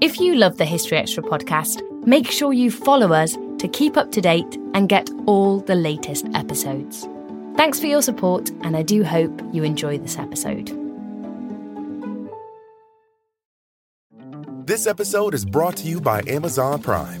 If you love the History Extra podcast, make sure you follow us to keep up to date and get all the latest episodes. Thanks for your support, and I do hope you enjoy this episode. This episode is brought to you by Amazon Prime.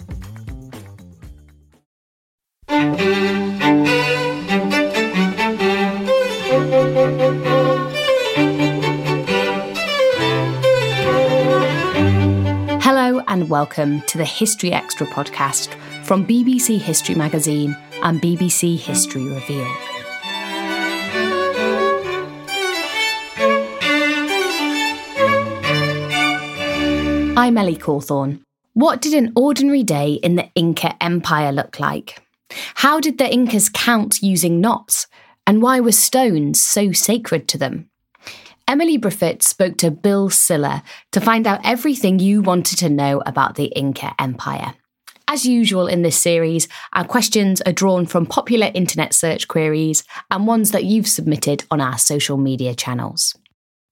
Welcome to the History Extra podcast from BBC History Magazine and BBC History Revealed. I'm Ellie Cawthorne. What did an ordinary day in the Inca Empire look like? How did the Incas count using knots? And why were stones so sacred to them? Emily Briffett spoke to Bill Sillar to find out everything you wanted to know about the Inca Empire. As usual in this series, our questions are drawn from popular internet search queries and ones that you've submitted on our social media channels.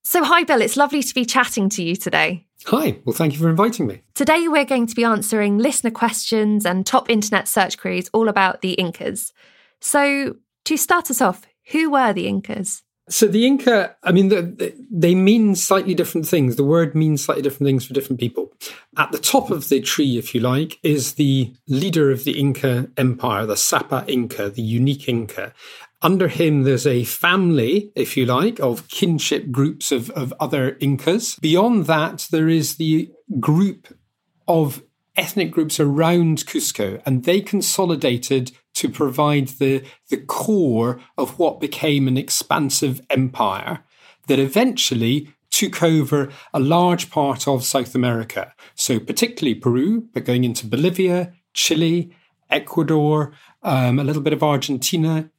So, hi, Bill. It's lovely to be chatting to you today. Hi, well, thank you for inviting me. Today, we're going to be answering listener questions and top internet search queries all about the Incas. So, to start us off, who were the Incas? So, the Inca, I mean, the, they mean slightly different things. The word means slightly different things for different people. At the top of the tree, if you like, is the leader of the Inca Empire, the Sapa Inca, the unique Inca. Under him, there's a family, if you like, of kinship groups of, of other Incas. Beyond that, there is the group of ethnic groups around Cusco, and they consolidated to provide the, the core of what became an expansive empire that eventually took over a large part of South America. So, particularly Peru, but going into Bolivia, Chile, Ecuador, um, a little bit of Argentina,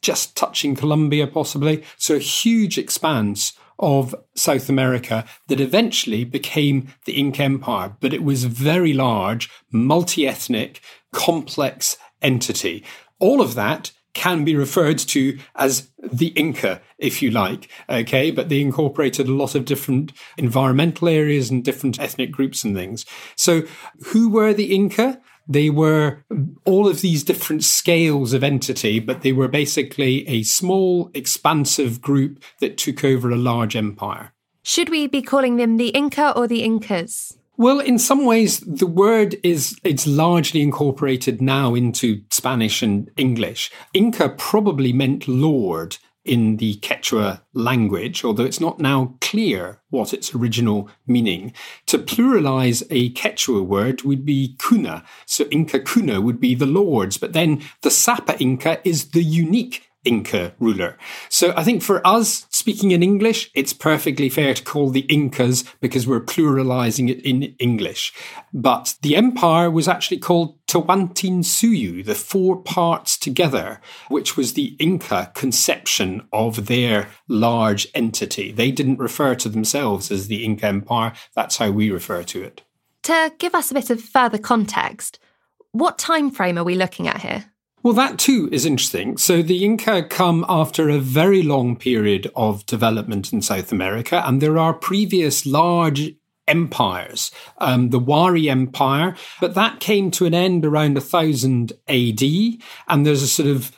just touching Colombia, possibly. So, a huge expanse of South America that eventually became the Inca Empire, but it was very large, multi ethnic, complex entity. All of that can be referred to as the Inca, if you like. Okay. But they incorporated a lot of different environmental areas and different ethnic groups and things. So who were the Inca? They were all of these different scales of entity, but they were basically a small, expansive group that took over a large empire. Should we be calling them the Inca or the Incas? Well, in some ways, the word is it's largely incorporated now into Spanish and English. Inca probably meant lord in the Quechua language, although it's not now clear what its original meaning. To pluralize a Quechua word would be kuna. So Inca kuna would be the lords, but then the Sapa Inca is the unique Inca ruler. So I think for us speaking in English, it's perfectly fair to call the Incas because we're pluralizing it in English. But the empire was actually called Tawantinsuyu, the four parts together, which was the Inca conception of their large entity. They didn't refer to themselves as the Inca Empire. That's how we refer to it. To give us a bit of further context, what time frame are we looking at here? Well, that too is interesting. So the Inca come after a very long period of development in South America, and there are previous large empires, um, the Wari Empire, but that came to an end around 1000 AD, and there's a sort of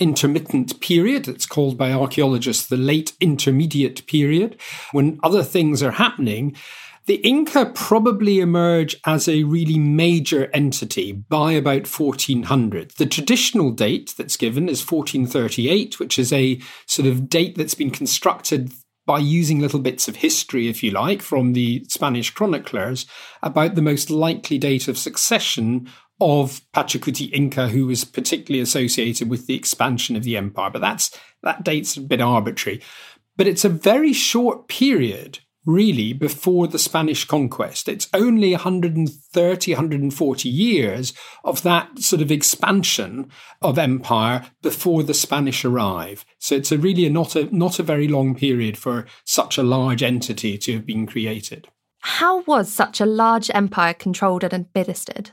intermittent period. It's called by archaeologists the late intermediate period, when other things are happening. The Inca probably emerge as a really major entity by about 1400. The traditional date that's given is 1438, which is a sort of date that's been constructed by using little bits of history, if you like, from the Spanish chroniclers about the most likely date of succession of Pachacuti Inca, who was particularly associated with the expansion of the empire. But that's that date's a bit arbitrary. But it's a very short period really before the Spanish conquest. It's only 130, 140 years of that sort of expansion of empire before the Spanish arrive. So it's a really a, not a not a very long period for such a large entity to have been created. How was such a large empire controlled and administered?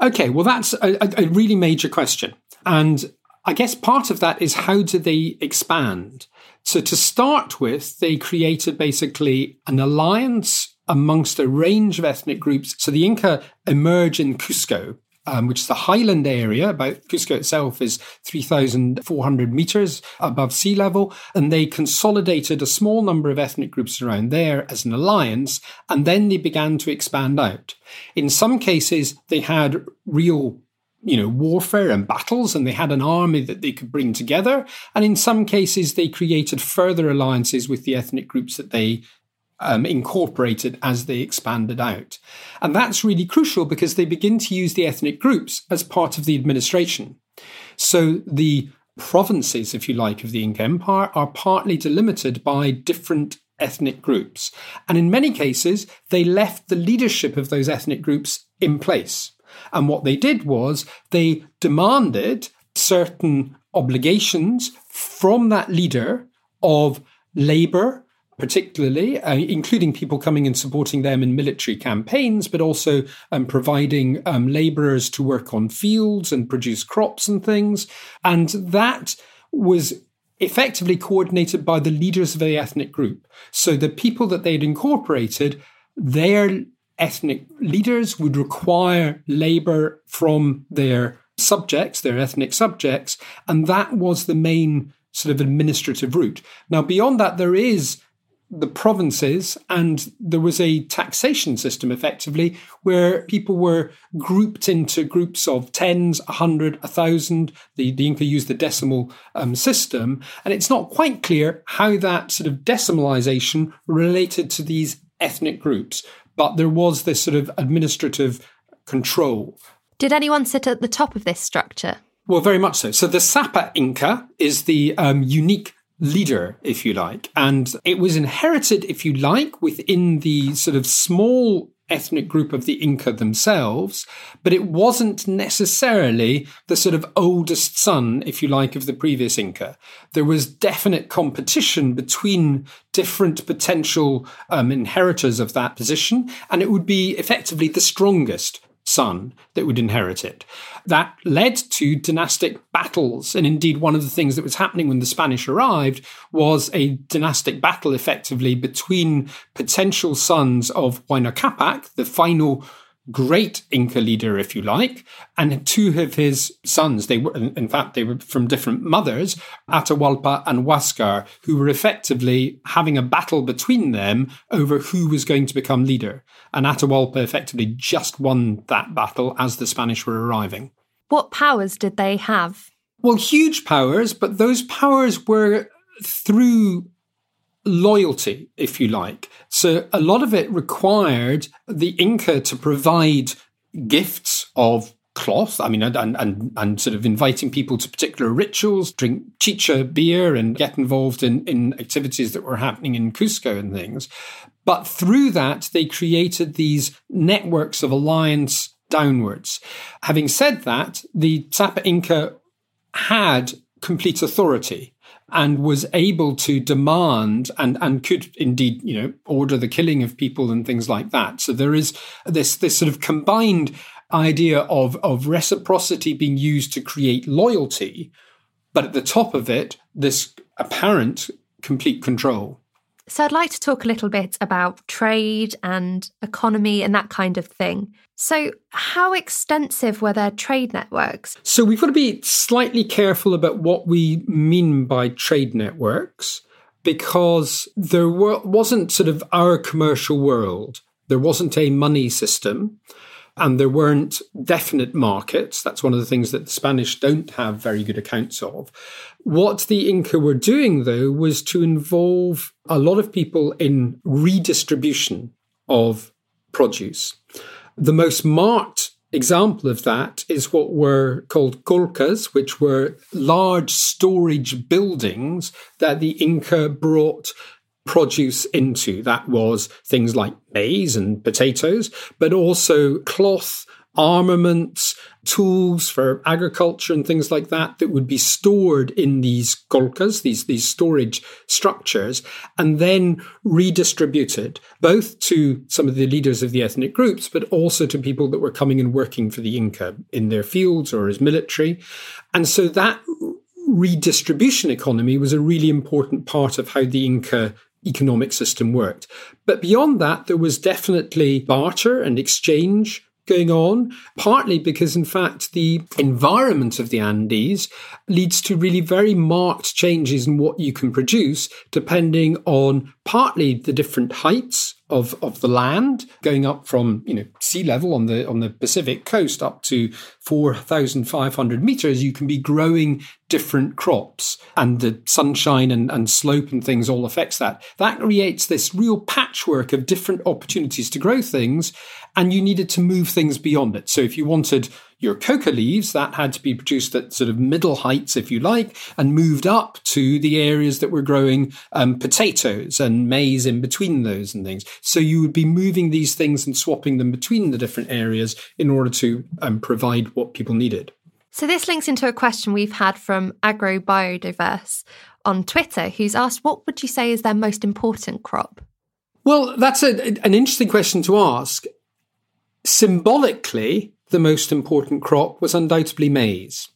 Okay, well, that's a, a, really major question. And I guess part of that is how do they expand? So to start with, they created basically an alliance amongst a range of ethnic groups. So the Inca emerge in Cusco um, which is the highland area. About Cusco itself is 3,400 meters above sea level. And they consolidated a small number of ethnic groups around there as an alliance. And then they began to expand out. In some cases, they had real you know, warfare and battles, and they had an army that they could bring together. And in some cases, they created further alliances with the ethnic groups that they um, incorporated as they expanded out. And that's really crucial because they begin to use the ethnic groups as part of the administration. So the provinces, if you like, of the Inca Empire are partly delimited by different ethnic groups. And in many cases, they left the leadership of those ethnic groups in place. And what they did was they demanded certain obligations from that leader of labor particularly, uh, including people coming and supporting them in military campaigns, but also um, providing um, laborers to work on fields and produce crops and things. And that was effectively coordinated by the leaders of the ethnic group. So the people that they'd incorporated, their ethnic leaders would require labor from their subjects, their ethnic subjects, and that was the main sort of administrative route. Now, beyond that, there is the provinces, and there was a taxation system effectively where people were grouped into groups of tens, a hundred, a thousand. The, the Inca used the decimal um, system, and it's not quite clear how that sort of decimalization related to these ethnic groups. But there was this sort of administrative control. Did anyone sit at the top of this structure? Well, very much so. So the Sapa Inca is the um, unique leader, if you like. And it was inherited, if you like, within the sort of small ethnic group of the Inca themselves, but it wasn't necessarily the sort of oldest son, if you like, of the previous Inca. There was definite competition between different potential um, inheritors of that position, and it would be effectively the strongest son that would inherit it. That led to dynastic battles. And indeed, one of the things that was happening when the Spanish arrived was a dynastic battle effectively between potential sons of Huayna Capac, the final great Inca leader, if you like, and two of his sons. They were, in fact, they were from different mothers, Atahualpa and Huascar, who were effectively having a battle between them over who was going to become leader. And Atahualpa effectively just won that battle as the Spanish were arriving. What powers did they have? Well, huge powers, but those powers were through loyalty, if you like. So a lot of it required the Inca to provide gifts of cloth. I mean, and, and, and sort of inviting people to particular rituals, drink chicha beer and get involved in, in activities that were happening in Cusco and things. But through that, they created these networks of alliance downwards. Having said that, the Sapa Inca had complete authority and was able to demand and, and could indeed, you know, order the killing of people and things like that. So there is this, this sort of combined idea of, of reciprocity being used to create loyalty, but at the top of it, this apparent complete control. So, I'd like to talk a little bit about trade and economy and that kind of thing. So, how extensive were their trade networks? So, we've got to be slightly careful about what we mean by trade networks because there wasn't sort of our commercial world, there wasn't a money system and there weren't definite markets. That's one of the things that the Spanish don't have very good accounts of. What the Inca were doing, though, was to involve a lot of people in redistribution of produce. The most marked example of that is what were called colcas, which were large storage buildings that the Inca brought produce into. That was things like maize and potatoes, but also cloth, armaments, tools for agriculture and things like that that would be stored in these colcas, these, these storage structures, and then redistributed both to some of the leaders of the ethnic groups, but also to people that were coming and working for the Inca in their fields or as military. And so that redistribution economy was a really important part of how the Inca economic system worked. But beyond that, there was definitely barter and exchange going on, partly because, in fact, the environment of the Andes leads to really very marked changes in what you can produce, depending on partly the different heights of, of the land, going up from you know sea level on the on the Pacific coast up to four thousand five hundred meters. You can be growing different crops, and the sunshine and, and slope and things all affects that. That creates this real patchwork of different opportunities to grow things, and you needed to move things beyond it. So if you wanted your coca leaves, that had to be produced at sort of middle heights, if you like, and moved up to the areas that were growing um, potatoes and maize in between those and things. So you would be moving these things and swapping them between the different areas in order to um, provide what people needed. So this links into a question we've had from AgroBiodiverse on Twitter, who's asked, what would you say is their most important crop? Well, that's a, an interesting question to ask. Symbolically, the most important crop was undoubtedly maize.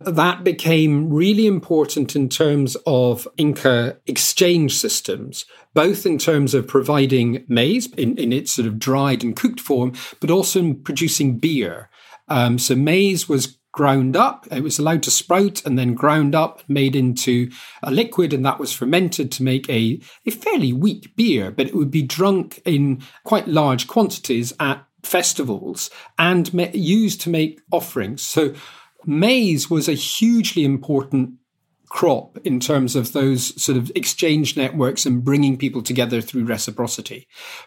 That became really important in terms of Inca exchange systems, both in terms of providing maize in, in its sort of dried and cooked form, but also in producing beer. Um, so maize was ground up. It was allowed to sprout and then ground up, made into a liquid, and that was fermented to make a, a fairly weak beer, but it would be drunk in quite large quantities at festivals and used to make offerings. So maize was a hugely important crop in terms of those sort of exchange networks and bringing people together through reciprocity.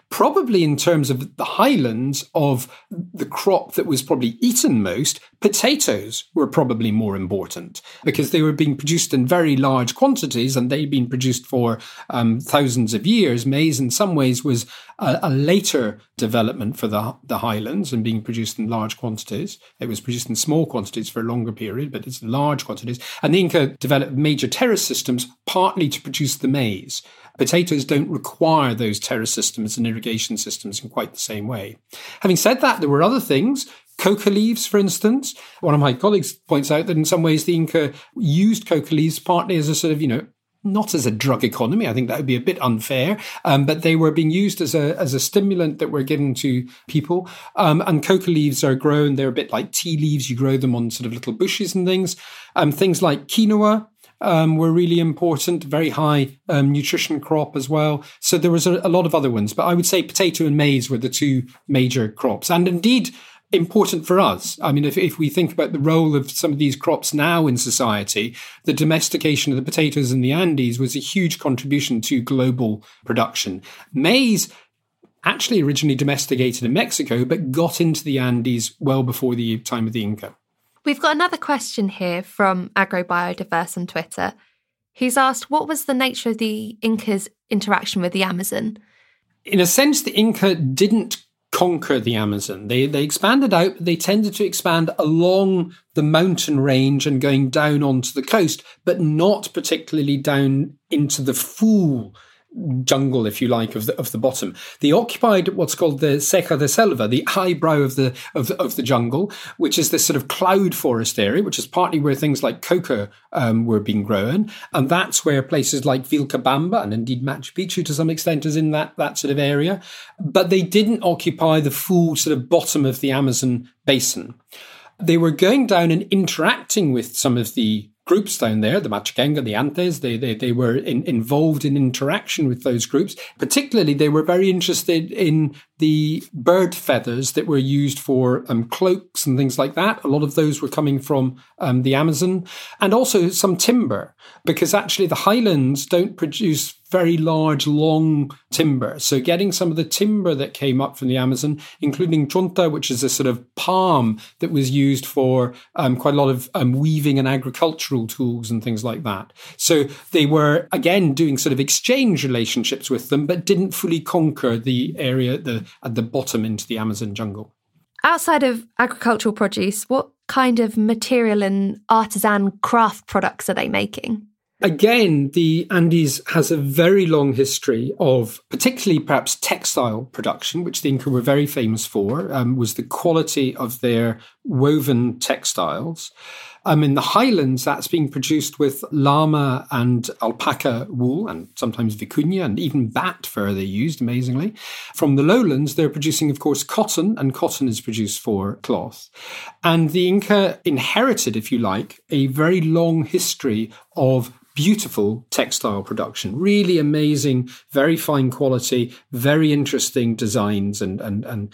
Probably in terms of the highlands of the crop that was probably eaten most, potatoes were probably more important because they were being produced in very large quantities and they'd been produced for um, thousands of years. Maize in some ways was a, a later development for the, the highlands and being produced in large quantities. It was produced in small quantities for a longer period, but it's large quantities. And the Inca developed major terrace systems partly to produce the maize. Potatoes don't require those terrace systems and irrigation systems in quite the same way. Having said that, there were other things. Coca leaves, for instance. One of my colleagues points out that in some ways the Inca used coca leaves partly as a sort of, you know, not as a drug economy. I think that would be a bit unfair. Um, but they were being used as a as a stimulant that were given to people. Um, and coca leaves are grown. They're a bit like tea leaves. You grow them on sort of little bushes and things. Um, things like quinoa. Um, were really important, very high um, nutrition crop as well. So there was a, a lot of other ones, but I would say potato and maize were the two major crops. And indeed, important for us. I mean, if, if we think about the role of some of these crops now in society, the domestication of the potatoes in the Andes was a huge contribution to global production. Maize actually originally domesticated in Mexico, but got into the Andes well before the time of the Inca. We've got another question here from AgroBiodiverse on Twitter. He's asked, what was the nature of the Inca's interaction with the Amazon? In a sense, the Inca didn't conquer the Amazon. They they expanded out, they tended to expand along the mountain range and going down onto the coast, but not particularly down into the full jungle, if you like, of the of the bottom. They occupied what's called the Ceja de Selva, the eyebrow of the of the, of the jungle, which is this sort of cloud forest area, which is partly where things like coca um, were being grown, and that's where places like Vilcabamba and indeed Machu Picchu to some extent is in that that sort of area. But they didn't occupy the full sort of bottom of the Amazon basin. They were going down and interacting with some of the groups down there, the Machikenga, the Antes, they, they, they were in, involved in interaction with those groups. Particularly, they were very interested in the bird feathers that were used for um, cloaks and things like that. A lot of those were coming from um, the Amazon and also some timber, because actually the highlands don't produce very large, long timber. So getting some of the timber that came up from the Amazon, including chonta, which is a sort of palm that was used for um, quite a lot of um, weaving and agricultural tools and things like that. So they were again doing sort of exchange relationships with them, but didn't fully conquer the area at the at the bottom into the Amazon jungle. Outside of agricultural produce, what kind of material and artisan craft products are they making? Again, the Andes has a very long history of particularly perhaps textile production, which the Inca were very famous for, um, was the quality of their woven textiles. Um, in the highlands, that's being produced with llama and alpaca wool, and sometimes vicuña and even bat fur they're used, amazingly. From the lowlands, they're producing, of course, cotton, and cotton is produced for cloth. And the Inca inherited, if you like, a very long history of beautiful textile production, really amazing, very fine quality, very interesting designs, and and and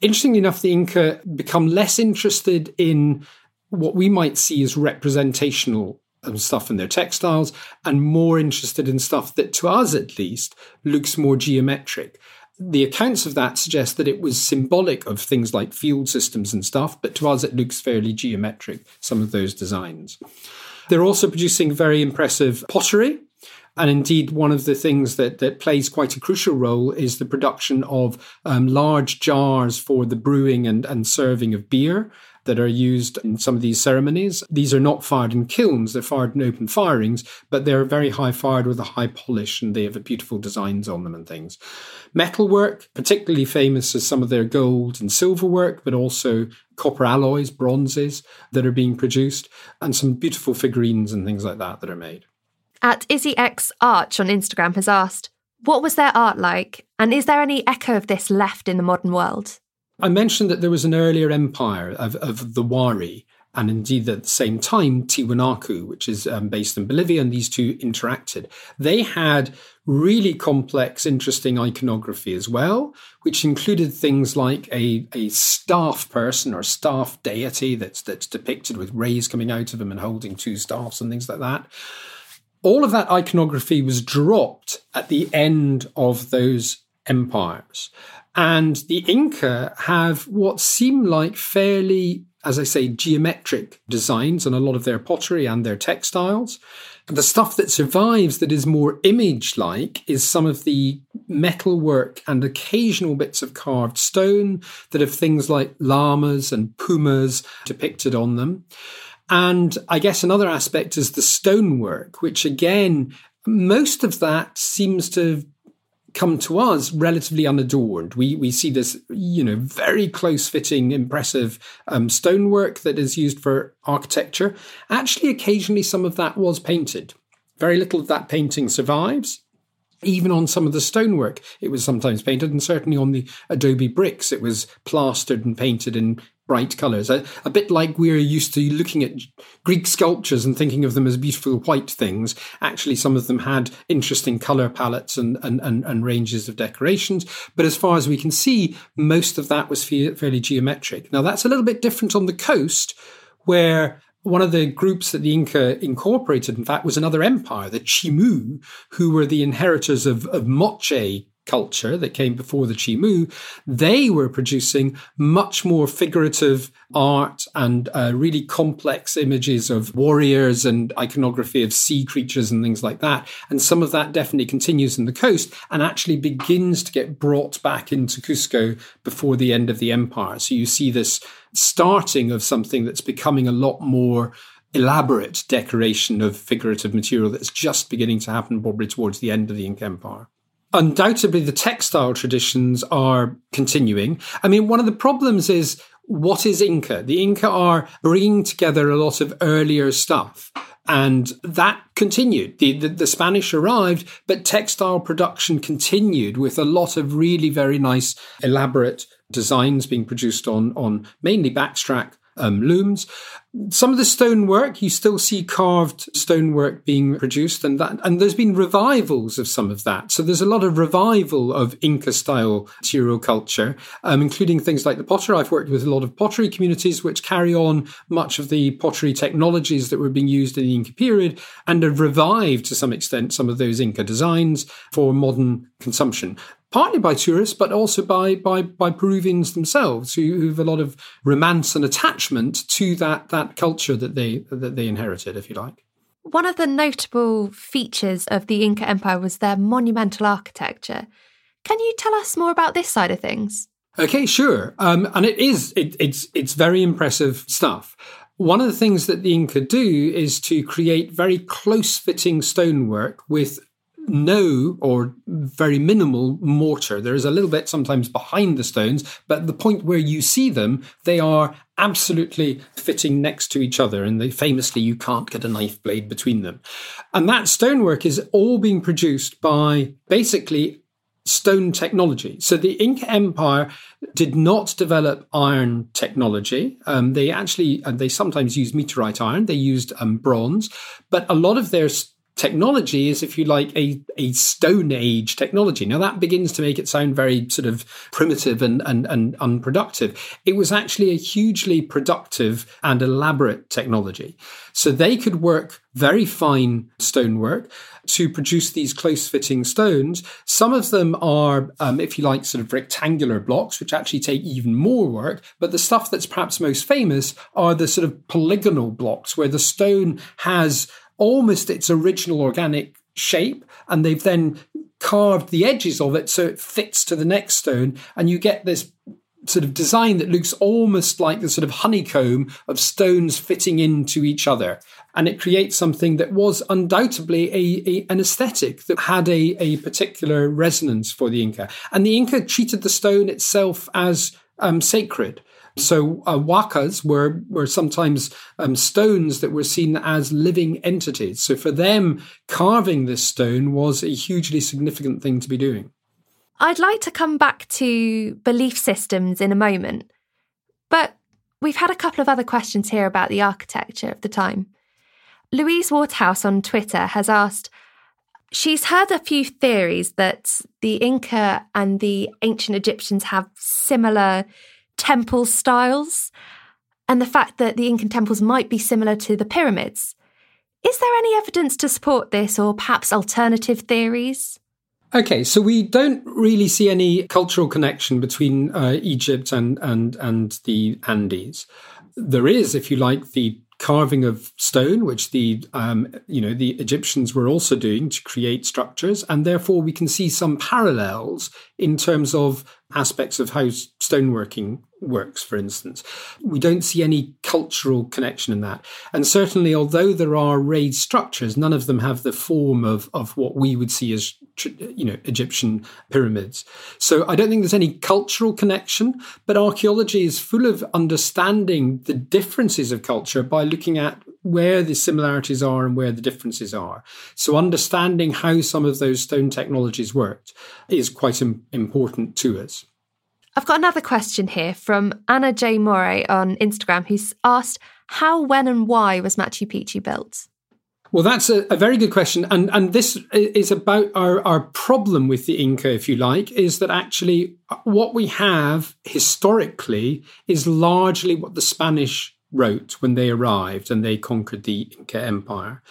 interestingly enough, the Inca become less interested in what we might see as representational um, stuff in their textiles and more interested in stuff that, to us at least, looks more geometric. The accounts of that suggest that it was symbolic of things like field systems and stuff, but to us it looks fairly geometric, some of those designs. They're also producing very impressive pottery. And indeed, one of the things that, that plays quite a crucial role is the production of um, large jars for the brewing and, and serving of beer that are used in some of these ceremonies. These are not fired in kilns, they're fired in open firings, but they're very high fired with a high polish and they have beautiful designs on them and things. Metalwork, particularly famous as some of their gold and silver work, but also copper alloys, bronzes that are being produced, and some beautiful figurines and things like that that are made. At Izzy X Arch on Instagram has asked, what was their art like? And is there any echo of this left in the modern world? I mentioned that there was an earlier empire of, of the Wari, and indeed at the same time, Tiwanaku, which is um, based in Bolivia, and these two interacted. They had really complex, interesting iconography as well, which included things like a, a staff person or staff deity that's, that's depicted with rays coming out of him and holding two staffs and things like that. All of that iconography was dropped at the end of those empires. And the Inca have what seem like fairly, as I say, geometric designs on a lot of their pottery and their textiles. The stuff that survives that is more image like is some of the metalwork and occasional bits of carved stone that have things like llamas and pumas depicted on them. And I guess another aspect is the stonework, which again, most of that seems to come to us relatively unadorned. We we see this, you know, very close fitting, impressive um, stonework that is used for architecture. Actually, occasionally some of that was painted. Very little of that painting survives. Even on some of the stonework, it was sometimes painted, and certainly on the adobe bricks, it was plastered and painted in bright colours. A, a, bit like we're used to looking at Greek sculptures and thinking of them as beautiful white things. Actually, some of them had interesting colour palettes and, and, and, and, ranges of decorations. But as far as we can see, most of that was fairly geometric. Now, that's a little bit different on the coast, where one of the groups that the Inca incorporated, in fact, was another empire, the Chimu, who were the inheritors of, of Moche culture that came before the Chimu, they were producing much more figurative art and uh, really complex images of warriors and iconography of sea creatures and things like that. And some of that definitely continues in the coast and actually begins to get brought back into Cusco before the end of the empire. So you see this starting of something that's becoming a lot more elaborate decoration of figurative material that's just beginning to happen probably towards the end of the Inca Empire undoubtedly the textile traditions are continuing. I mean, one of the problems is what is Inca? The Inca are bringing together a lot of earlier stuff. And that continued. The, the, the, Spanish arrived, but textile production continued with a lot of really very nice, elaborate designs being produced on, on mainly backstrap um, looms. Some of the stonework, you still see carved stonework being produced, and that, and there's been revivals of some of that. So there's a lot of revival of Inca style material culture, um, including things like the potter. I've worked with a lot of pottery communities which carry on much of the pottery technologies that were being used in the Inca period and have revived to some extent some of those Inca designs for modern consumption partly by tourists, but also by by by Peruvians themselves, who, who have a lot of romance and attachment to that that culture that they that they inherited, if you like. One of the notable features of the Inca Empire was their monumental architecture. Can you tell us more about this side of things? Okay, sure. Um, and it is it, it's it's very impressive stuff. One of the things that the Inca do is to create very close fitting stonework with no or very minimal mortar. There is a little bit sometimes behind the stones, but the point where you see them, they are absolutely fitting next to each other. And they famously, you can't get a knife blade between them. And that stonework is all being produced by basically stone technology. So the Inca Empire did not develop iron technology. Um, they actually, and they sometimes used meteorite iron. They used um, bronze, but a lot of their technology is, if you like, a, a Stone Age technology. Now that begins to make it sound very sort of primitive and, and, and unproductive. It was actually a hugely productive and elaborate technology. So they could work very fine stonework to produce these close fitting stones. Some of them are, um, if you like, sort of rectangular blocks, which actually take even more work. But the stuff that's perhaps most famous are the sort of polygonal blocks where the stone has almost its original organic shape, and they've then carved the edges of it so it fits to the next stone, and you get this sort of design that looks almost like the sort of honeycomb of stones fitting into each other. And it creates something that was undoubtedly a, a, an aesthetic that had a, a particular resonance for the Inca. And the Inca treated the stone itself as um, sacred. So uh, huacas were were sometimes um, stones that were seen as living entities. So for them, carving this stone was a hugely significant thing to be doing. I'd like to come back to belief systems in a moment, but we've had a couple of other questions here about the architecture of the time. Louise Waterhouse on Twitter has asked. She's heard a few theories that the Inca and the ancient Egyptians have similar temple styles and the fact that the Incan temples might be similar to the pyramids. Is there any evidence to support this or perhaps alternative theories? Okay, so we don't really see any cultural connection between uh, Egypt and, and, and the Andes. There is, if you like, the carving of stone, which the um, you know the Egyptians were also doing to create structures, and therefore we can see some parallels in terms of aspects of how stoneworking works, for instance. We don't see any cultural connection in that. And certainly, although there are raised structures, none of them have the form of, of what we would see as, you know, Egyptian pyramids. So I don't think there's any cultural connection, but archaeology is full of understanding the differences of culture by looking at where the similarities are and where the differences are. So understanding how some of those stone technologies worked is quite important to us. I've got another question here from Anna J. Moray on Instagram, who's asked how, when, and why was Machu Picchu built? Well, that's a, a, very good question. And, and this is about our, our problem with the Inca, if you like, is that actually uh, what we have historically is largely what the Spanish wrote when they arrived and they conquered the Inca Empire.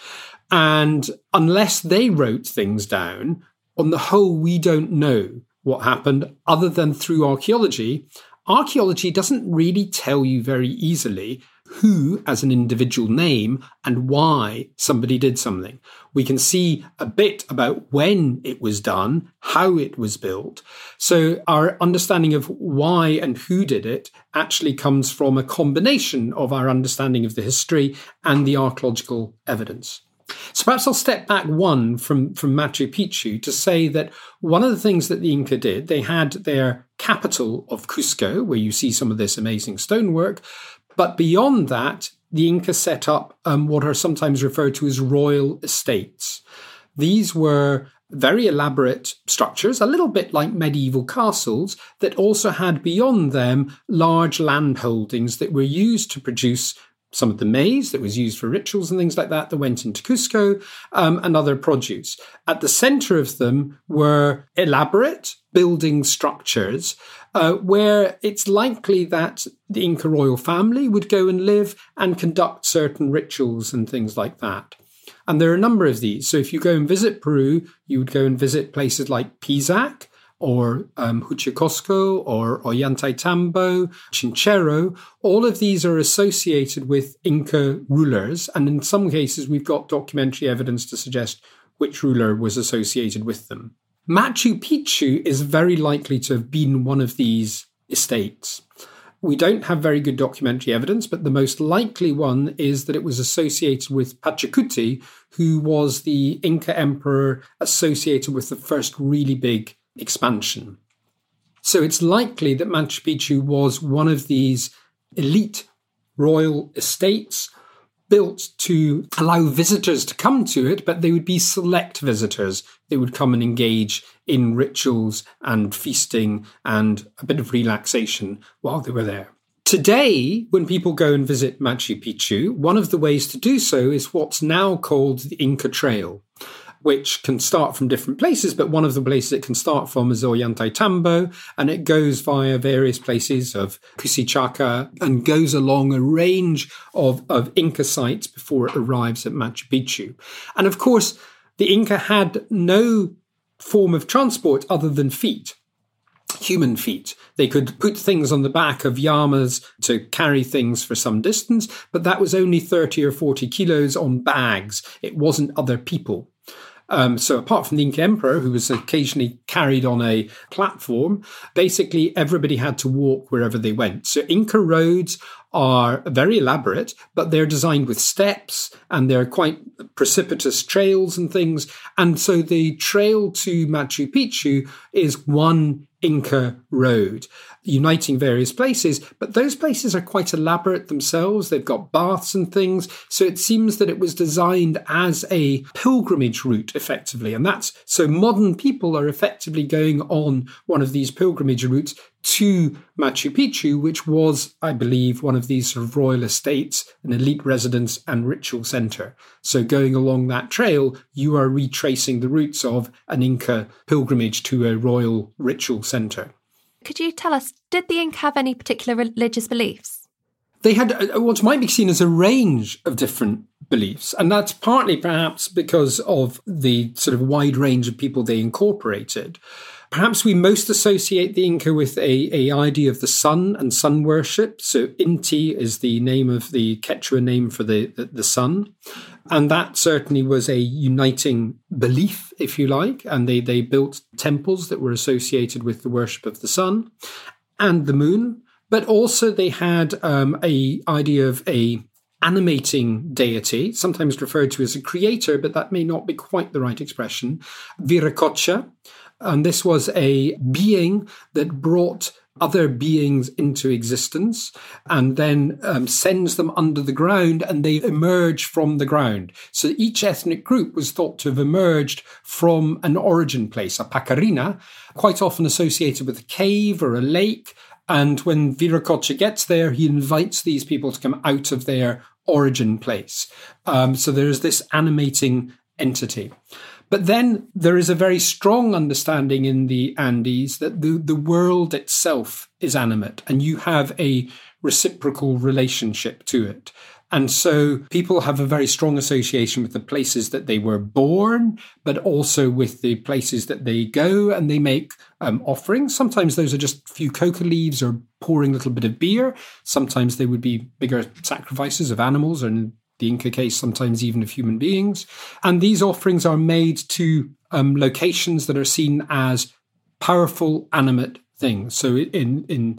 And unless they wrote things down, on the whole, we don't know what happened other than through archaeology, archaeology doesn't really tell you very easily who as an individual name and why somebody did something. We can see a bit about when it was done, how it was built. So our understanding of why and who did it actually comes from a combination of our understanding of the history and the archaeological evidence. So perhaps I'll step back one from, from Machu Picchu to say that one of the things that the Inca did, they had their capital of Cusco, where you see some of this amazing stonework. But beyond that, the Inca set up um, what are sometimes referred to as royal estates. These were very elaborate structures, a little bit like medieval castles, that also had beyond them large land holdings that were used to produce some of the maize that was used for rituals and things like that that went into Cusco um, and other produce. At the center of them were elaborate building structures uh, where it's likely that the Inca royal family would go and live and conduct certain rituals and things like that. And there are a number of these. So if you go and visit Peru, you would go and visit places like Pisac or um, or Ollantaytambo, Chinchero. All of these are associated with Inca rulers. And in some cases, we've got documentary evidence to suggest which ruler was associated with them. Machu Picchu is very likely to have been one of these estates. We don't have very good documentary evidence, but the most likely one is that it was associated with Pachacuti, who was the Inca emperor associated with the first really big expansion. So it's likely that Machu Picchu was one of these elite royal estates built to allow visitors to come to it, but they would be select visitors. They would come and engage in rituals and feasting and a bit of relaxation while they were there. Today, when people go and visit Machu Picchu, one of the ways to do so is what's now called the Inca Trail which can start from different places, but one of the places it can start from is Ollantaytambo, and it goes via various places of Cusichaca and goes along a range of, of Inca sites before it arrives at Machu Picchu. And of course, the Inca had no form of transport other than feet human feet. They could put things on the back of llamas to carry things for some distance, but that was only 30 or 40 kilos on bags. It wasn't other people. Um, so apart from the Inca emperor, who was occasionally carried on a platform, basically everybody had to walk wherever they went. So Inca roads are very elaborate, but they're designed with steps and they're quite precipitous trails and things. And so the trail to Machu Picchu is one Inca road uniting various places, but those places are quite elaborate themselves. They've got baths and things. So it seems that it was designed as a pilgrimage route effectively. And that's so modern people are effectively going on one of these pilgrimage routes to Machu Picchu, which was, I believe, one of these sort of royal estates, an elite residence and ritual center. So going along that trail, you are retracing the routes of an Inca pilgrimage to a royal ritual center. Could you tell us, did the Inca have any particular religious beliefs? They had uh, what might be seen as a range of different beliefs. And that's partly perhaps because of the sort of wide range of people they incorporated. Perhaps we most associate the Inca with a, a idea of the sun and sun worship. So Inti is the name of the Quechua name for the, the, the sun. And that certainly was a uniting belief, if you like. And they, they built temples that were associated with the worship of the sun and the moon. But also they had um, a idea of a animating deity, sometimes referred to as a creator, but that may not be quite the right expression, Viracocha. And this was a being that brought other beings into existence and then um, sends them under the ground and they emerge from the ground. So each ethnic group was thought to have emerged from an origin place, a pacarina, quite often associated with a cave or a lake. And when Viracocha gets there, he invites these people to come out of their origin place. Um, so there is this animating entity. But then there is a very strong understanding in the Andes that the, the world itself is animate and you have a reciprocal relationship to it. And so people have a very strong association with the places that they were born, but also with the places that they go and they make um, offerings. Sometimes those are just a few coca leaves or pouring a little bit of beer. Sometimes they would be bigger sacrifices of animals or the Inca case, sometimes even of human beings. And these offerings are made to um, locations that are seen as powerful, animate things. So in, in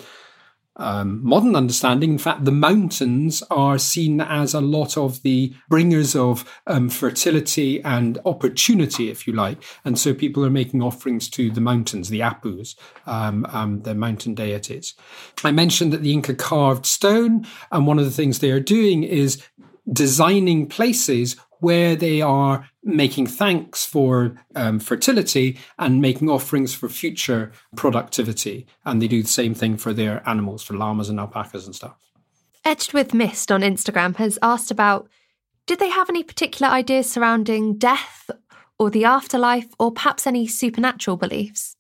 um, modern understanding, in fact, the mountains are seen as a lot of the bringers of um, fertility and opportunity, if you like. And so people are making offerings to the mountains, the Apus, um, um, the mountain deities. I mentioned that the Inca carved stone, and one of the things they are doing is designing places where they are making thanks for um, fertility and making offerings for future productivity. And they do the same thing for their animals, for llamas and alpacas and stuff. Edged with Mist on Instagram has asked about did they have any particular ideas surrounding death or the afterlife or perhaps any supernatural beliefs?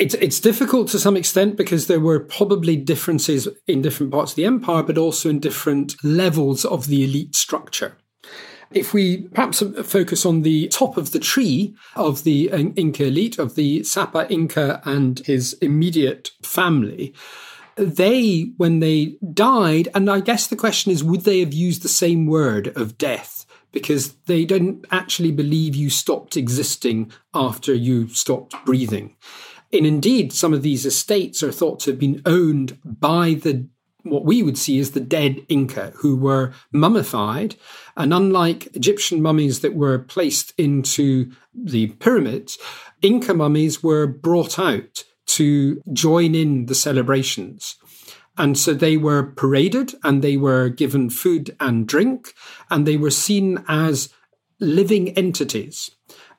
It's, it's difficult to some extent because there were probably differences in different parts of the empire, but also in different levels of the elite structure. If we perhaps focus on the top of the tree of the Inca elite, of the Sapa Inca and his immediate family, they, when they died, and I guess the question is, would they have used the same word of death? Because they don't actually believe you stopped existing after you stopped breathing. And indeed, some of these estates are thought to have been owned by the what we would see as the dead Inca who were mummified. And unlike Egyptian mummies that were placed into the pyramids, Inca mummies were brought out to join in the celebrations. And so they were paraded and they were given food and drink, and they were seen as living entities.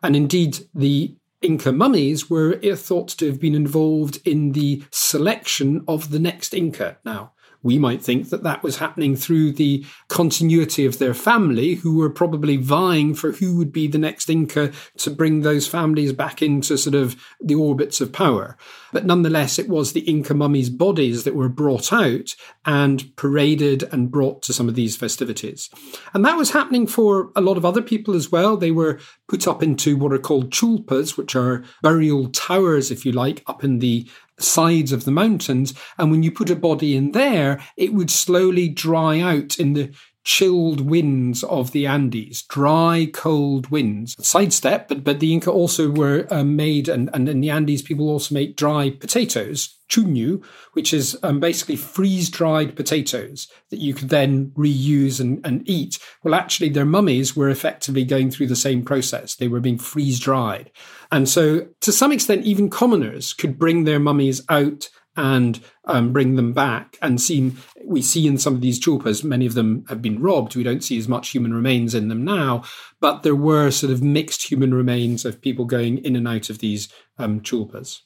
And indeed, the Inca mummies were thought to have been involved in the selection of the next Inca. Now, we might think that that was happening through the continuity of their family, who were probably vying for who would be the next Inca to bring those families back into sort of the orbits of power. But nonetheless, it was the Inca mummies' bodies that were brought out and paraded and brought to some of these festivities. And that was happening for a lot of other people as well. They were put up into what are called chulpas, which are burial towers, if you like, up in the sides of the mountains. And when you put a body in there, it would slowly dry out in the chilled winds of the Andes, dry, cold winds. Sidestep, but, but the Inca also were um, made, and, and in the Andes, people also make dry potatoes, chuño, which is um, basically freeze dried potatoes that you could then reuse and, and eat. Well, actually, their mummies were effectively going through the same process. They were being freeze dried. And so, to some extent, even commoners could bring their mummies out and um, bring them back. And see, we see in some of these chulpas, many of them have been robbed. We don't see as much human remains in them now, but there were sort of mixed human remains of people going in and out of these um, chulpas.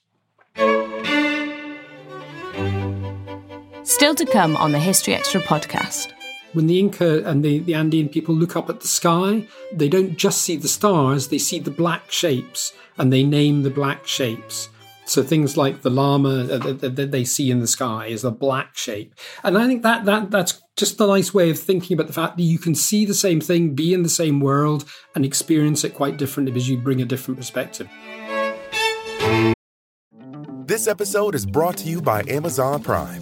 Still to come on the History Extra podcast. When the Inca and the, the Andean people look up at the sky, they don't just see the stars, they see the black shapes and they name the black shapes. So things like the llama that they see in the sky is a black shape, and I think that that that's just a nice way of thinking about the fact that you can see the same thing, be in the same world, and experience it quite differently because you bring a different perspective. This episode is brought to you by Amazon Prime.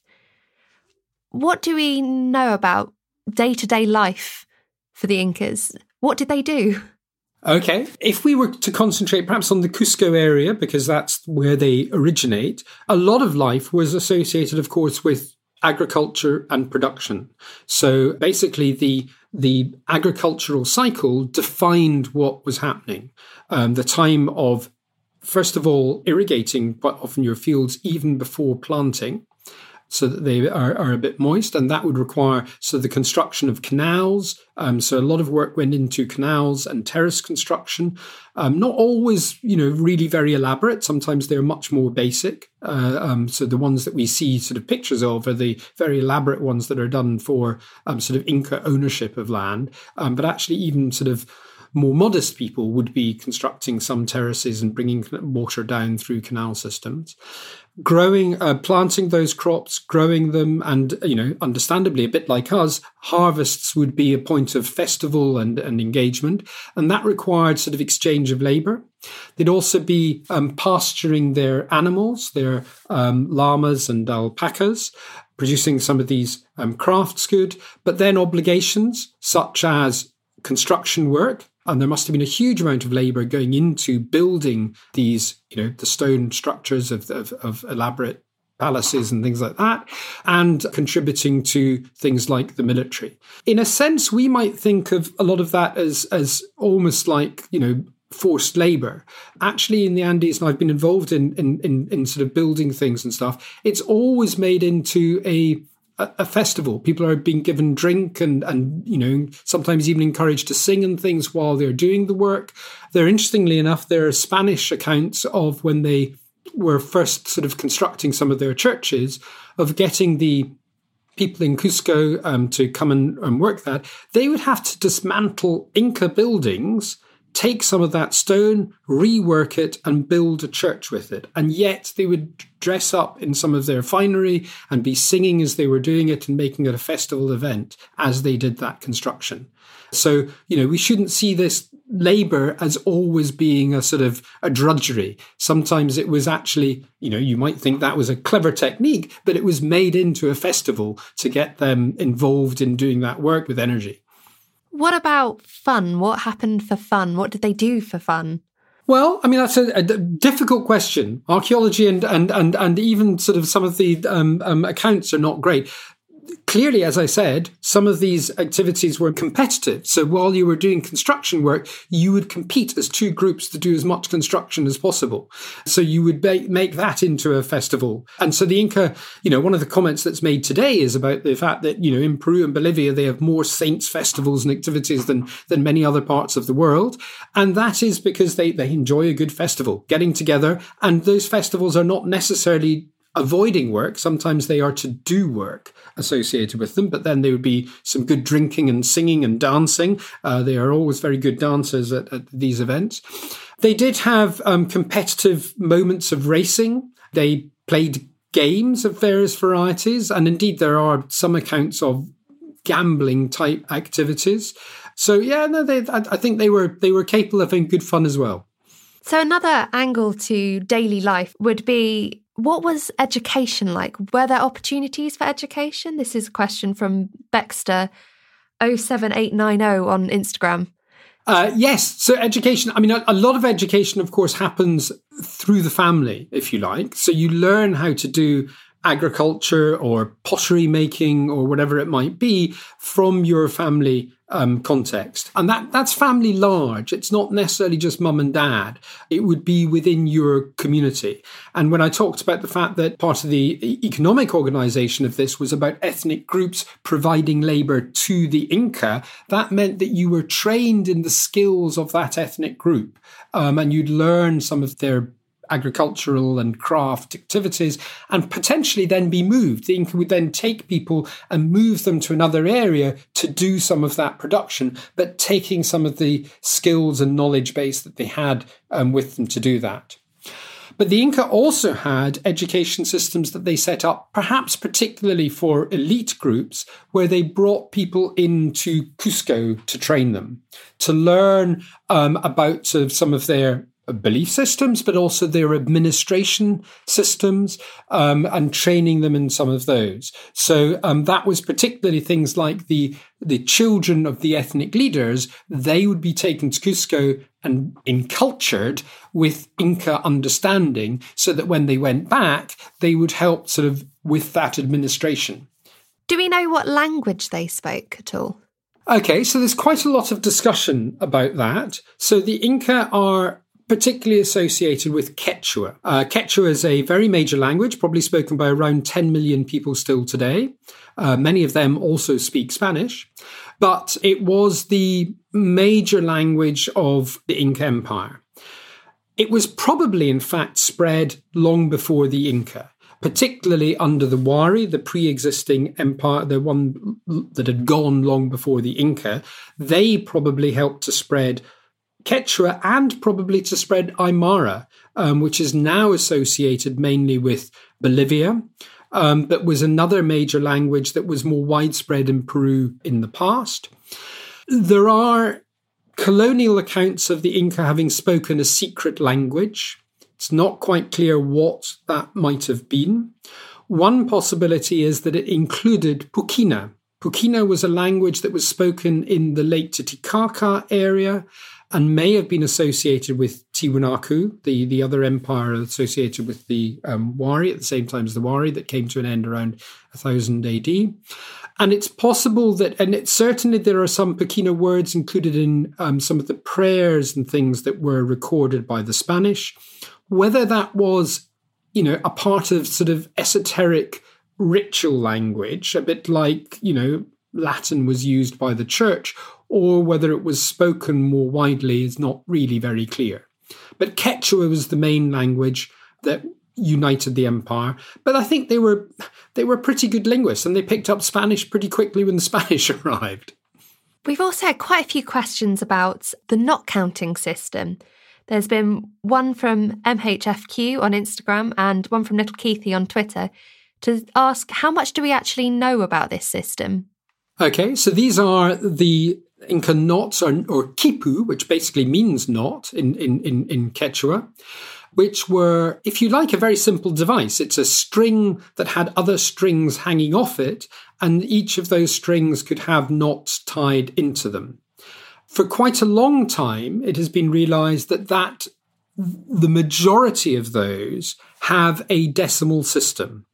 what do we know about day to day life for the Incas? What did they do? Okay. If we were to concentrate perhaps on the Cusco area, because that's where they originate, a lot of life was associated, of course, with agriculture and production. So basically, the the agricultural cycle defined what was happening. Um, the time of, first of all, irrigating quite often your fields even before planting so that they are, are a bit moist, and that would require so the construction of canals. Um, so a lot of work went into canals and terrace construction. Um, not always, you know, really very elaborate. Sometimes they're much more basic. Uh, um, so the ones that we see sort of pictures of are the very elaborate ones that are done for um, sort of Inca ownership of land. Um, but actually, even sort of more modest people would be constructing some terraces and bringing water down through canal systems growing, uh, planting those crops, growing them, and you know, understandably, a bit like us, harvests would be a point of festival and, and engagement, and that required sort of exchange of labour. They'd also be um, pasturing their animals, their um, llamas and alpacas, producing some of these um, crafts good, but then obligations such as construction work and there must have been a huge amount of labor going into building these, you know, the stone structures of, of, of elaborate palaces and things like that, and contributing to things like the military. In a sense, we might think of a lot of that as as almost like you know forced labor. Actually, in the Andes, and I've been involved in in in, in sort of building things and stuff. It's always made into a a, festival. People are being given drink and and you know sometimes even encouraged to sing and things while they're doing the work. There, interestingly enough, there are Spanish accounts of when they were first sort of constructing some of their churches of getting the people in Cusco um, to come and, and work that. They would have to dismantle Inca buildings take some of that stone, rework it, and build a church with it. And yet they would dress up in some of their finery and be singing as they were doing it and making it a festival event as they did that construction. So, you know, we shouldn't see this labor as always being a sort of a drudgery. Sometimes it was actually, you know, you might think that was a clever technique, but it was made into a festival to get them involved in doing that work with energy. What about fun? What happened for fun? What did they do for fun? Well, I mean that's a, a difficult question. Archaeology and and and and even sort of some of the um, um, accounts are not great clearly, as I said, some of these activities were competitive. So while you were doing construction work, you would compete as two groups to do as much construction as possible. So you would make that into a festival. And so the Inca, you know, one of the comments that's made today is about the fact that, you know, in Peru and Bolivia, they have more saints festivals and activities than, than many other parts of the world. And that is because they, they enjoy a good festival, getting together. And those festivals are not necessarily avoiding work. Sometimes they are to do work associated with them, but then there would be some good drinking and singing and dancing. Uh, they are always very good dancers at, at these events. They did have um, competitive moments of racing. They played games of various varieties, and indeed there are some accounts of gambling type activities. So yeah, no, they, I, think they were they were capable of having good fun as well. So another angle to daily life would be what was education like? Were there opportunities for education? This is a question from Baxter 07890 on Instagram. Uh, yes. So education, I mean, a, a, lot of education, of course, happens through the family, if you like. So you learn how to do agriculture or pottery making or whatever it might be from your family um, context. And that, that's family large. It's not necessarily just mum and dad. It would be within your community. And when I talked about the fact that part of the economic organization of this was about ethnic groups providing labor to the Inca, that meant that you were trained in the skills of that ethnic group. Um, and you'd learn some of their agricultural and craft activities and potentially then be moved. The Inca would then take people and move them to another area to do some of that production, but taking some of the skills and knowledge base that they had um, with them to do that. But the Inca also had education systems that they set up, perhaps particularly for elite groups, where they brought people into Cusco to train them, to learn um, about sort of some of their belief systems, but also their administration systems um, and training them in some of those. So um, that was particularly things like the the children of the ethnic leaders. They would be taken to Cusco and encultured with Inca understanding, so that when they went back, they would help sort of with that administration. Do we know what language they spoke at all? Okay, so there's quite a lot of discussion about that. So the Inca are particularly associated with Quechua. Uh, Quechua is a very major language, probably spoken by around 10 million people still today. Uh, many of them also speak Spanish, but it was the major language of the Inca Empire. It was probably, in fact, spread long before the Inca particularly under the Wari, the pre-existing empire, the one that had gone long before the Inca, they probably helped to spread Quechua and probably to spread Aymara, um, which is now associated mainly with Bolivia, um, but was another major language that was more widespread in Peru in the past. There are colonial accounts of the Inca having spoken a secret language. It's not quite clear what that might have been. One possibility is that it included Puquina. Puquina was a language that was spoken in the Lake Titicaca area and may have been associated with Tiwanaku, the, the other empire associated with the um, Wari at the same time as the Wari that came to an end around 1000 AD. And it's possible that, and it's certainly there are some Puquina words included in um, some of the prayers and things that were recorded by the Spanish. Whether that was, you know, a part of sort of esoteric ritual language, a bit like, you know, Latin was used by the church, or whether it was spoken more widely is knot really very clear. But Quechua was the main language that united the empire. But I think they were they were pretty good linguists and they picked up Spanish pretty quickly when the Spanish arrived. We've also had quite a few questions about the not counting system. There's been one from MHFQ on Instagram and one from Little Keithy on Twitter to ask how much do we actually know about this system? Okay, so these are the Inca knots or, or quipu, which basically means knot in, in, in, in Quechua, which were, if you like, a very simple device. It's a string that had other strings hanging off it, and each of those strings could have knots tied into them. For quite a long time, it has been realized that that the majority of those have a decimal system.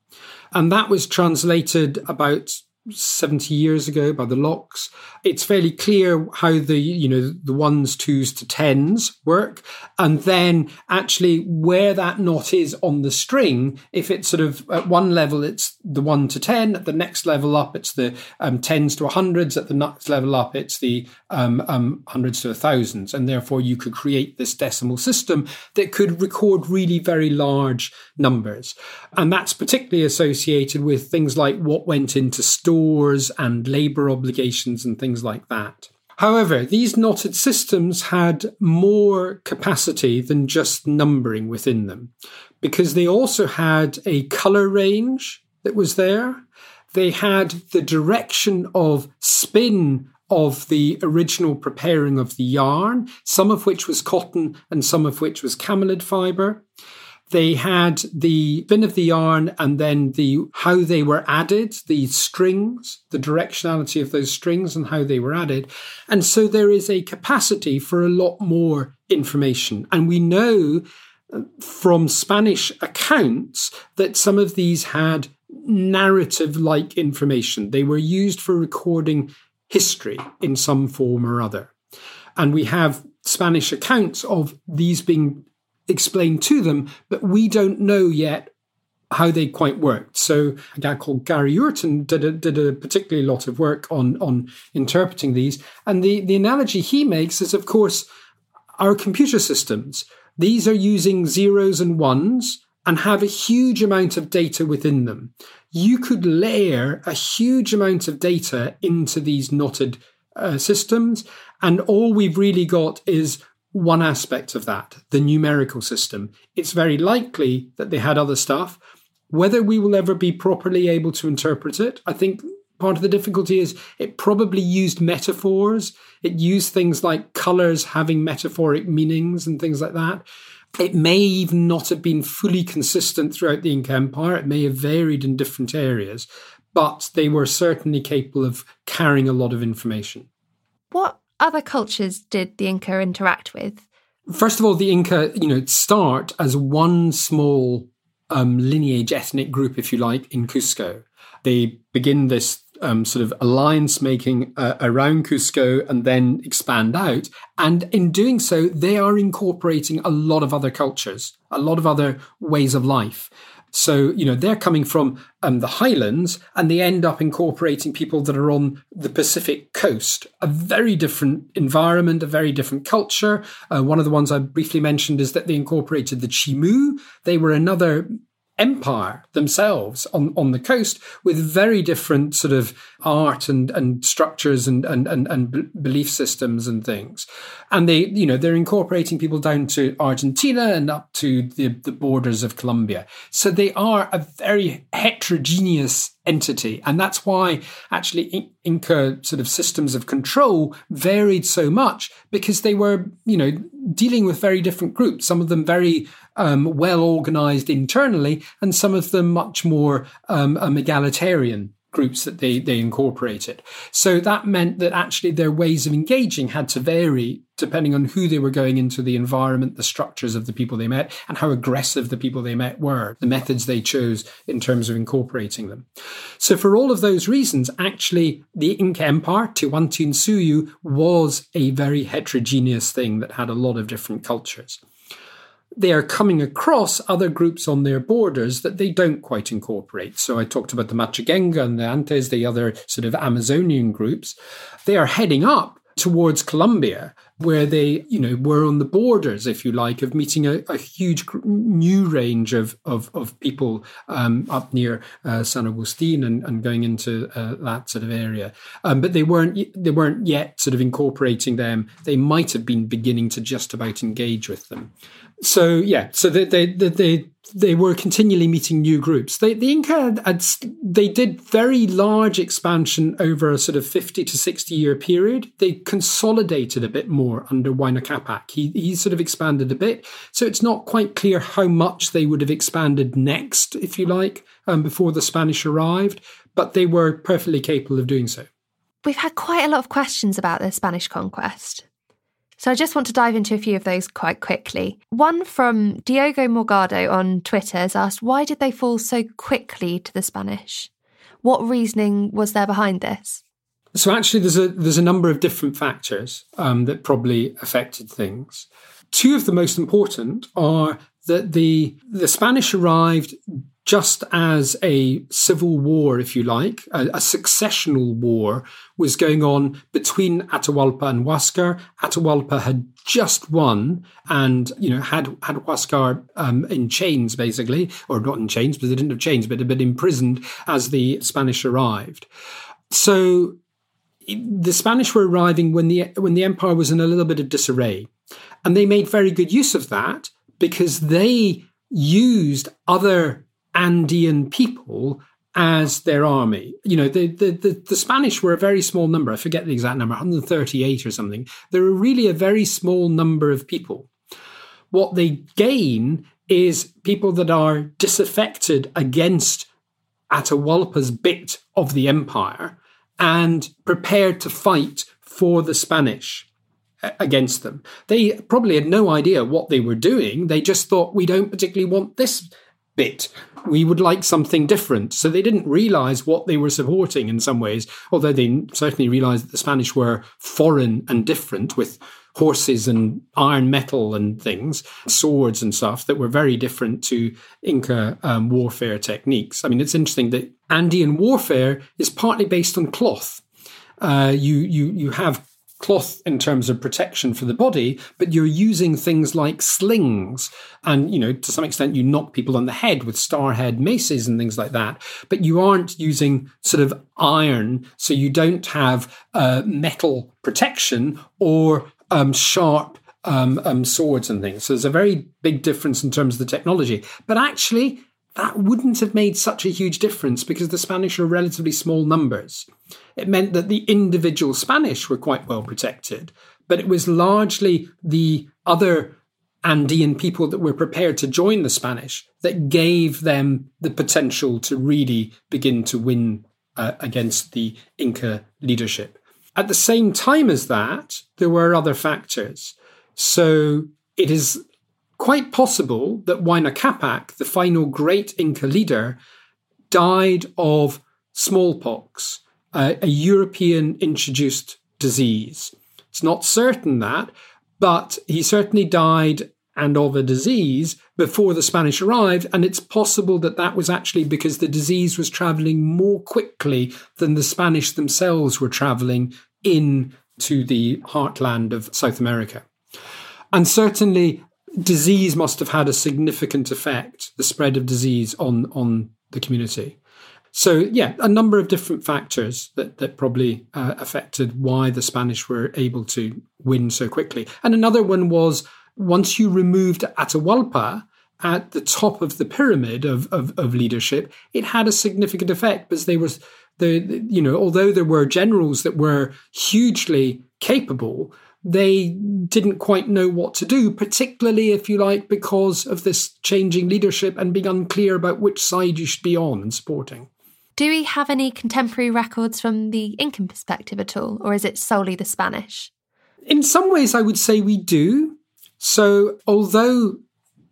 And that was translated about 70 years ago by the locks. It's fairly clear how the, you know, the ones, twos to tens work. And then actually where that knot is on the string, if it's sort of at one level, it's the one to 10. At the next level up, it's the um, tens to hundreds. At the next level up, it's the um, um, hundreds to thousands. And therefore you could create this decimal system that could record really very large numbers. And that's particularly associated with things like what went into and labor obligations and things like that. However, these knotted systems had more capacity than just numbering within them because they also had a color range that was there. They had the direction of spin of the original preparing of the yarn, some of which was cotton and some of which was camelid fiber. They had the spin of the yarn and then the how they were added, the strings, the directionality of those strings and how they were added. And so there is a capacity for a lot more information. And we know uh, from Spanish accounts that some of these had narrative like information. They were used for recording history in some form or other. And we have Spanish accounts of these being explained to them, but we don't know yet how they quite worked. So a guy called Gary Urton did a, did a particularly lot of work on on interpreting these. And the, the analogy he makes is, of course, our computer systems. These are using zeros and ones and have a huge amount of data within them. You could layer a huge amount of data into these knotted uh, systems, and all we've really got is one aspect of that, the numerical system. It's very likely that they had other stuff. Whether we will ever be properly able to interpret it, I think part of the difficulty is it probably used metaphors. It used things like colors having metaphoric meanings and things like that. It may even not have been fully consistent throughout the Inca Empire. It may have varied in different areas, but they were certainly capable of carrying a lot of information. What other cultures did the Inca interact with? First of all, the Inca, you know, start as one small um, lineage, ethnic group, if you like, in Cusco. They begin this um, sort of alliance making uh, around Cusco and then expand out. And in doing so, they are incorporating a lot of other cultures, a lot of other ways of life. So, you know, they're coming from um, the highlands and they end up incorporating people that are on the Pacific coast. A very different environment, a very different culture. Uh, one of the ones I briefly mentioned is that they incorporated the Chimu. They were another empire themselves on, on the coast with very different sort of art and, and structures and, and, and, and belief systems and things. And they, you know, they're incorporating people down to Argentina and up to the, the borders of Colombia. So they are a very heterogeneous entity. And that's why actually Inca sort of systems of control varied so much because they were, you know, dealing with very different groups, some of them very um, well organized internally, and some of them much more um, egalitarian groups that they, they incorporated. So that meant that actually their ways of engaging had to vary depending on who they were going into the environment, the structures of the people they met, and how aggressive the people they met were, the methods they chose in terms of incorporating them. So for all of those reasons, actually the Inca Empire, Tawantinsuyu, was a very heterogeneous thing that had a lot of different cultures they are coming across other groups on their borders that they don't quite incorporate. So I talked about the Machigenga and the Antes, the other sort of Amazonian groups. They are heading up towards Colombia, where they, you know, were on the borders, if you like, of meeting a, a huge new range of of, of people um, up near uh, San Agustin and, and going into uh, that sort of area. Um, but they weren't they weren't yet sort of incorporating them. They might have been beginning to just about engage with them so yeah, so they they they they were continually meeting new groups. They, the Inca had, they did very large expansion over a sort of fifty to sixty year period. They consolidated a bit more under Huayna Capac. He he sort of expanded a bit, so it's not quite clear how much they would have expanded next, if you like, um, before the Spanish arrived. But they were perfectly capable of doing so. We've had quite a lot of questions about the Spanish conquest. So I just want to dive into a few of those quite quickly. One from Diogo Morgado on Twitter has asked, why did they fall so quickly to the Spanish? What reasoning was there behind this? So actually, there's a there's a number of different factors um, that probably affected things. Two of the most important are that the the Spanish arrived just as a civil war, if you like, a, a, successional war was going on between Atahualpa and Huascar. Atahualpa had just won and, you know, had, had Huascar um, in chains, basically, or not in chains, but they didn't have chains, but, had been imprisoned as the Spanish arrived. So the Spanish were arriving when the, when the empire was in a little bit of disarray. And they made very good use of that because they used other Andean people as their army. You know, the, the, the, the, Spanish were a very small number. I forget the exact number, 138 or something. They were really a very small number of people. What they gain is people that are disaffected against Atahualpa's bit of the empire and prepared to fight for the Spanish against them. They probably had no idea what they were doing. They just thought, we don't particularly want this bit. We would like something different. So they didn't realize what they were supporting in some ways, although they certainly realized that the Spanish were foreign and different with horses and iron metal and things, swords and stuff that were very different to Inca um, warfare techniques. I mean, it's interesting that Andean warfare is partly based on cloth. Uh, you you you have cloth in terms of protection for the body, but you're using things like slings. And, you know, to some extent, you knock people on the head with starhead maces and things like that. But you aren't using sort of iron, so you don't have uh, metal protection or um, sharp um, um, swords and things. So there's a very big difference in terms of the technology. But actually, that wouldn't have made such a huge difference because the Spanish are relatively small numbers. It meant that the individual Spanish were quite well protected, but it was largely the other Andean people that were prepared to join the Spanish that gave them the potential to really begin to win uh, against the Inca leadership. At the same time as that, there were other factors. So it is quite possible that Huayna Capac, the final great Inca leader, died of smallpox, uh, a European introduced disease. It's not certain that, but he certainly died and of a disease before the Spanish arrived. And it's possible that that was actually because the disease was traveling more quickly than the Spanish themselves were traveling in to the heartland of South America. And certainly disease must have had a significant effect, the spread of disease on, on the community. So, yeah, a number of different factors that, that probably uh, affected why the Spanish were able to win so quickly. And another one was once you removed Atahualpa at the top of the pyramid of, of, of leadership, it had a significant effect because they were, the, you know, although there were generals that were hugely capable, they didn't quite know what to do, particularly if you like, because of this changing leadership and being unclear about which side you should be on and supporting. Do we have any contemporary records from the Incan perspective at all, or is it solely the Spanish? In some ways, I would say we do. So, although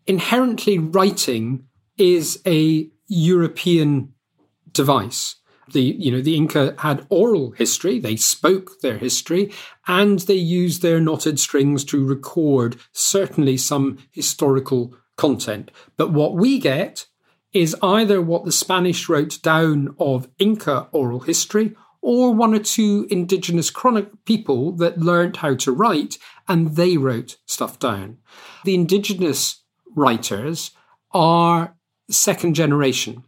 inherently writing is a European device, the you know the Inca had oral history; they spoke their history, and they used their knotted strings to record certainly some historical content. But what we get is either what the Spanish wrote down of Inca oral history or one or two indigenous chronic people that learned how to write and they wrote stuff down. The indigenous writers are second generation.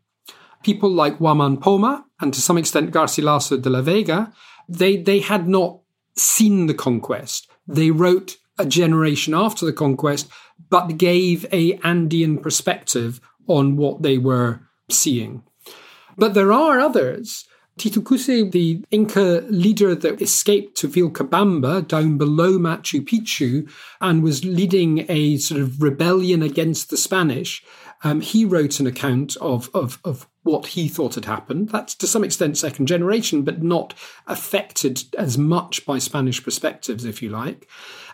People like Huaman Poma and to some extent Garcilaso de la Vega, they, they had not seen the conquest. They wrote a generation after the conquest, but gave a Andean perspective on what they were seeing. But there are others. Titu the Inca leader that escaped to Vilcabamba down below Machu Picchu and was leading a sort of rebellion against the Spanish, um, he wrote an account of, of, of what he thought had happened. That's to some extent second generation, but not affected as much by Spanish perspectives, if you like.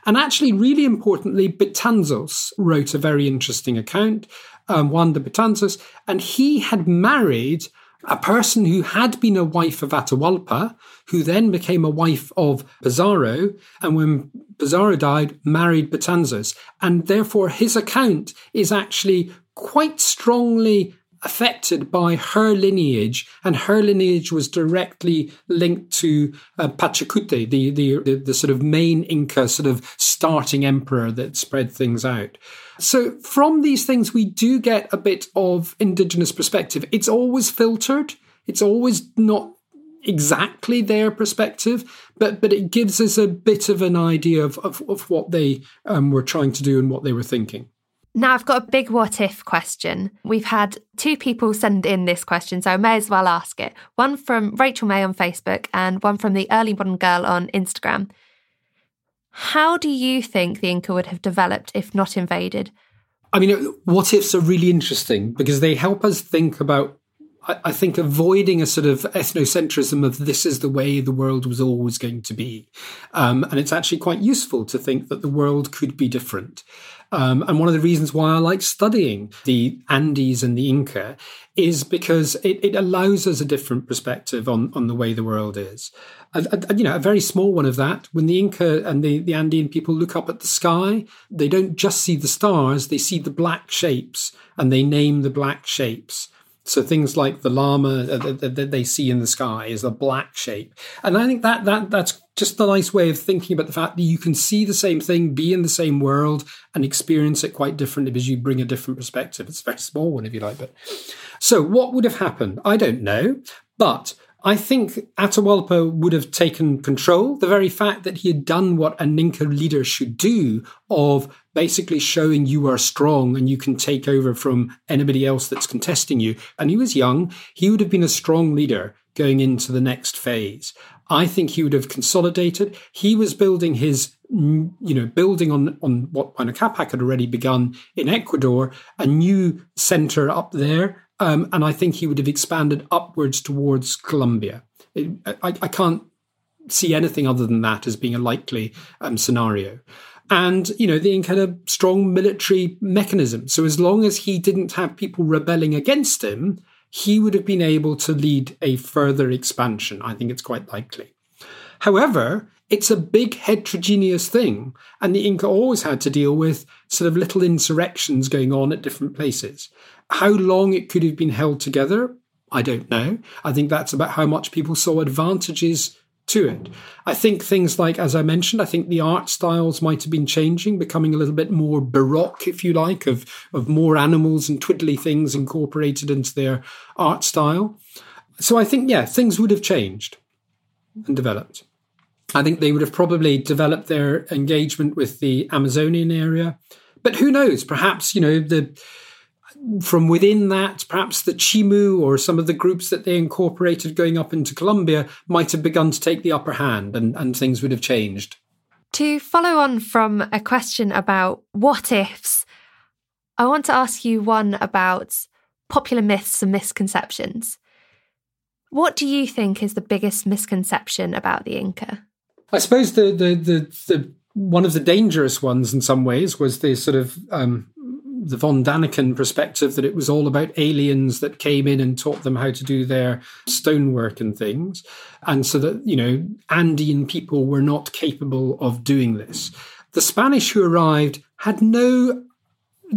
And actually, really importantly, Betanzos wrote a very interesting account, um, Juan de Betanzos, and he had married a person who had been a wife of Atahualpa, who then became a wife of Pizarro, and when Pizarro died, married Betanzos. And therefore, his account is actually quite strongly affected by her lineage, and her lineage was directly linked to uh, Pachacuti, the, the, the, the sort of main Inca sort of starting emperor that spread things out. So from these things, we do get a bit of indigenous perspective. It's always filtered. It's always not exactly their perspective, but but it gives us a bit of an idea of of, of what they um, were trying to do and what they were thinking. Now, I've got a big what if question. We've had two people send in this question, so I may as well ask it. One from Rachel May on Facebook and one from the Early Modern Girl on Instagram. How do you think the Inca would have developed if not invaded? I mean, what ifs are really interesting because they help us think about I, think avoiding a sort of ethnocentrism of this is the way the world was always going to be. Um, and it's actually quite useful to think that the world could be different. Um, and one of the reasons why I like studying the Andes and the Inca is because it, it allows us a different perspective on, on the way the world is. A, a, you know, a very small one of that. When the Inca and the, the Andean people look up at the sky, they don't just see the stars; they see the black shapes, and they name the black shapes. So things like the llama that they see in the sky is a black shape, and I think that that that's just a nice way of thinking about the fact that you can see the same thing, be in the same world, and experience it quite differently because you bring a different perspective. It's a very small one, if you like. But so, what would have happened? I don't know, but I think Atahualpa would have taken control. The very fact that he had done what a Inca leader should do of basically showing you are strong and you can take over from anybody else that's contesting you. And he was young. He would have been a strong leader going into the next phase. I think he would have consolidated. He was building his, you know, building on, on what Capac had already begun in Ecuador, a new center up there um, and I think he would have expanded upwards towards Colombia. It, I, I, can't see anything other than that as being a likely um, scenario. And, you know, the Inca had a strong military mechanism. So as long as he didn't have people rebelling against him, he would have been able to lead a further expansion. I think it's quite likely. However, it's a big heterogeneous thing, and the Inca always had to deal with sort of little insurrections going on at different places. How long it could have been held together, I don't know. I think that's about how much people saw advantages to it. I think things like, as I mentioned, I think the art styles might have been changing, becoming a little bit more baroque, if you like, of, of more animals and twiddly things incorporated into their art style. So I think, yeah, things would have changed and developed. I think they would have probably developed their engagement with the Amazonian area. But who knows? Perhaps, you know, the from within that, perhaps the Chimu or some of the groups that they incorporated going up into Colombia might have begun to take the upper hand and, and things would have changed. To follow on from a question about what ifs, I want to ask you one about popular myths and misconceptions. What do you think is the biggest misconception about the Inca? I suppose the the the, the one of the dangerous ones in some ways was the sort of um, the von Däniken perspective that it was all about aliens that came in and taught them how to do their stonework and things. And so that, you know, Andean people were not capable of doing this. The Spanish who arrived had no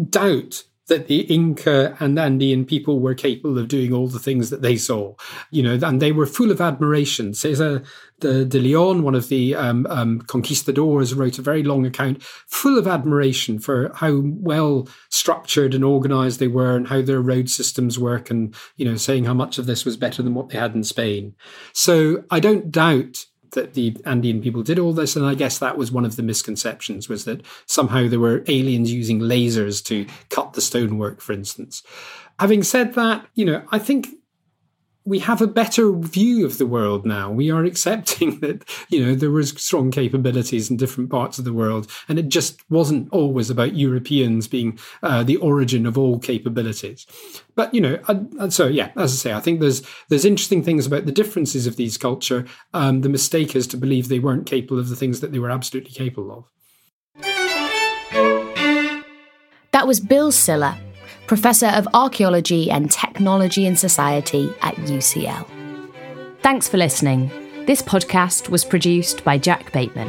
doubt that the Inca and Andean people were capable of doing all the things that they saw, you know, and they were full of admiration. Cieza de, de Leon, one of the um, um, conquistadors, wrote a very long account full of admiration for how well structured and organized they were and how their road systems work and, you know, saying how much of this was better than what they had in Spain. So I don't doubt that the Andean people did all this, and I guess that was one of the misconceptions was that somehow there were aliens using lasers to cut the stonework, for instance. Having said that, you know, I think we have a better view of the world now. We are accepting that, you know, there was strong capabilities in different parts of the world, and it just wasn't always about Europeans being uh, the origin of all capabilities. But you know, I, so yeah, as I say, I think there's there's interesting things about the differences of these culture. Um, the mistake is to believe they weren't capable of the things that they were absolutely capable of. That was Bill Sillar Professor of Archaeology and Technology and Society at UCL. Thanks for listening. This podcast was produced by Jack Bateman.